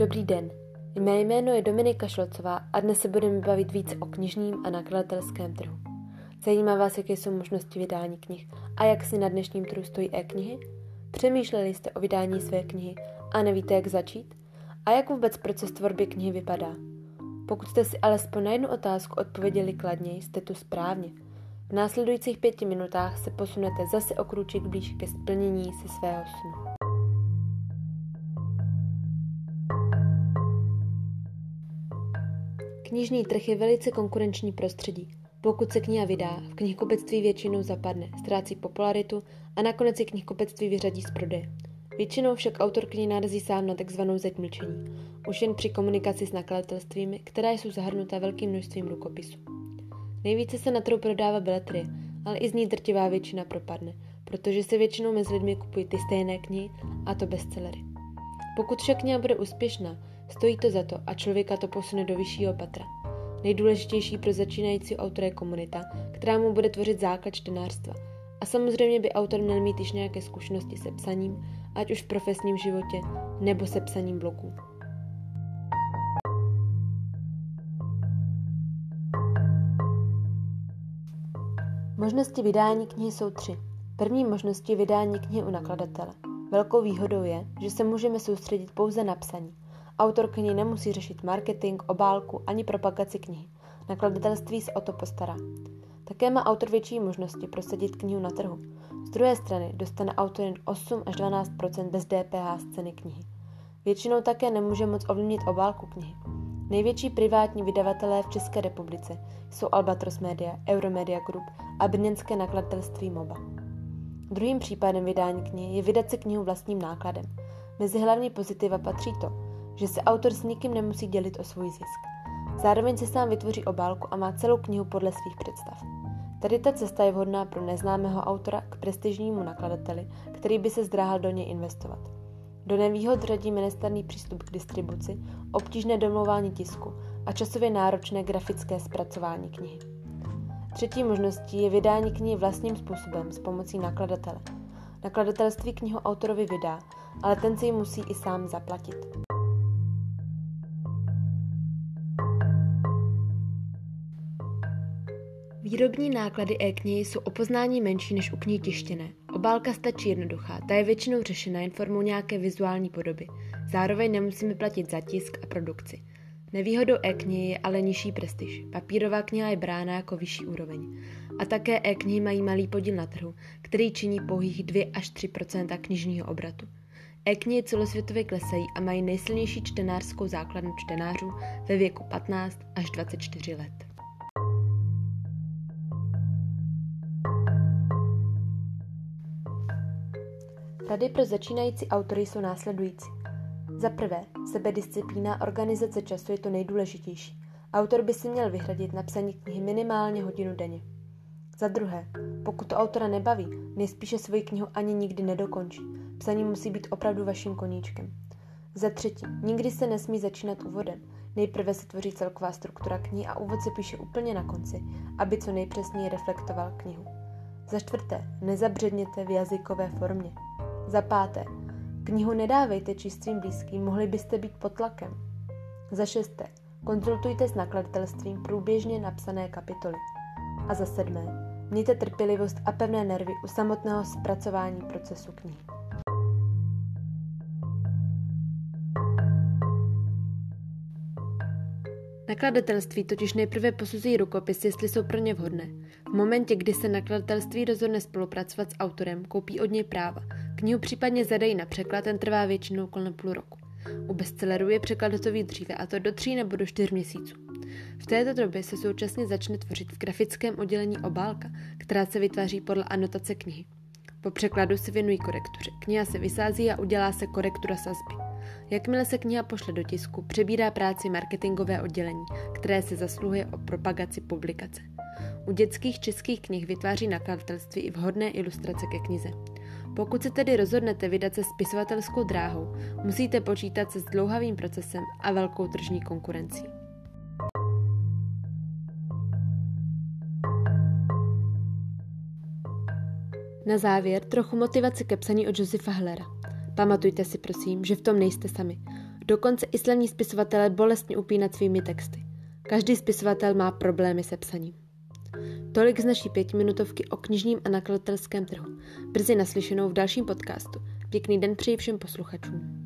Dobrý den, mé jméno je Dominika Šlocová a dnes se budeme bavit více o knižním a nakladatelském trhu. Zajímá vás, jaké jsou možnosti vydání knih a jak si na dnešním trhu stojí e-knihy? Přemýšleli jste o vydání své knihy a nevíte, jak začít? A jak vůbec proces tvorby knihy vypadá? Pokud jste si alespoň na jednu otázku odpověděli kladně, jste tu správně. V následujících pěti minutách se posunete zase o krůček blíž ke splnění si svého snu. Knižní trh je velice konkurenční prostředí. Pokud se kniha vydá, v knihkupectví většinou zapadne, ztrácí popularitu a nakonec si knihkupectví vyřadí z prodeje. Většinou však autor knihy narazí sám na takzvanou zeď mlčení, už jen při komunikaci s nakladatelstvími, která jsou zahrnuta velkým množstvím rukopisů. Nejvíce se na trhu prodává beletrie, ale i z ní drtivá většina propadne, protože se většinou mezi lidmi kupují ty stejné knihy, a to bestsellery. Pokud však kniha bude úspěšná, Stojí to za to a člověka to posune do vyššího patra. Nejdůležitější pro začínající autora je komunita, která mu bude tvořit základ čtenářstva. A samozřejmě by autor měl mít již nějaké zkušenosti se psaním, ať už v profesním životě nebo se psaním bloků. Možnosti vydání knihy jsou tři. První možností vydání knihy u nakladatele. Velkou výhodou je, že se můžeme soustředit pouze na psaní. Autor knihy nemusí řešit marketing, obálku ani propagaci knihy. Nakladatelství se o to postará. Také má autor větší možnosti prosadit knihu na trhu. Z druhé strany dostane autor jen 8 až 12 bez DPH z ceny knihy. Většinou také nemůže moc ovlivnit obálku knihy. Největší privátní vydavatelé v České republice jsou Albatros Media, Euromedia Group a brněnské nakladatelství MOBA. Druhým případem vydání knihy je vydat si knihu vlastním nákladem. Mezi hlavní pozitiva patří to, že se autor s nikým nemusí dělit o svůj zisk. Zároveň si sám vytvoří obálku a má celou knihu podle svých představ. Tady ta cesta je vhodná pro neznámého autora k prestižnímu nakladateli, který by se zdráhal do něj investovat. Do nevýhod řadí nestarný přístup k distribuci, obtížné domlouvání tisku a časově náročné grafické zpracování knihy. Třetí možností je vydání knihy vlastním způsobem s pomocí nakladatele. Nakladatelství knihu autorovi vydá, ale ten si ji musí i sám zaplatit. Výrobní náklady e-knihy jsou o poznání menší než u knihy tištěné. Obálka stačí jednoduchá, ta je většinou řešena jen formou nějaké vizuální podoby. Zároveň nemusíme platit za tisk a produkci. Nevýhodou e-knihy je ale nižší prestiž. Papírová kniha je brána jako vyšší úroveň. A také e-knihy mají malý podíl na trhu, který činí pouhých 2 až 3% knižního obratu. E-knihy celosvětově klesají a mají nejsilnější čtenářskou základnu čtenářů ve věku 15 až 24 let. Rady pro začínající autory jsou následující. Za prvé, sebedisciplína organizace času je to nejdůležitější. Autor by si měl vyhradit na psaní knihy minimálně hodinu denně. Za druhé, pokud to autora nebaví, nejspíše svoji knihu ani nikdy nedokončí. Psaní musí být opravdu vaším koníčkem. Za třetí, nikdy se nesmí začínat úvodem. Nejprve se tvoří celková struktura knihy a úvod se píše úplně na konci, aby co nejpřesněji reflektoval knihu. Za čtvrté, nezabředněte v jazykové formě. Za páté, knihu nedávejte čistým blízkým, mohli byste být pod tlakem. Za šesté, konzultujte s nakladatelstvím průběžně napsané kapitoly. A za sedmé, mějte trpělivost a pevné nervy u samotného zpracování procesu knihy. Nakladatelství totiž nejprve posuzují rukopis, jestli jsou pro ně vhodné. V momentě, kdy se nakladatelství rozhodne spolupracovat s autorem, koupí od něj práva. Knihu případně zadají na překlad, ten trvá většinou kolem půl roku. U bestsellerů je překlad hotový dříve, a to do tří nebo do čtyř měsíců. V této době se současně začne tvořit v grafickém oddělení obálka, která se vytváří podle anotace knihy. Po překladu se věnují korektuře. Kniha se vysází a udělá se korektura sazby. Jakmile se kniha pošle do tisku, přebírá práci marketingové oddělení, které se zasluhuje o propagaci publikace. U dětských českých knih vytváří nakladatelství i vhodné ilustrace ke knize. Pokud se tedy rozhodnete vydat se spisovatelskou dráhou, musíte počítat se s dlouhavým procesem a velkou tržní konkurencí. Na závěr trochu motivace ke psaní od Josefa Hellera. Pamatujte si prosím, že v tom nejste sami. Dokonce islamní spisovatelé bolestně upínat svými texty. Každý spisovatel má problémy se psaním. Tolik z naší pětiminutovky o knižním a nakladatelském trhu. Brzy naslyšenou v dalším podcastu. Pěkný den přeji všem posluchačům.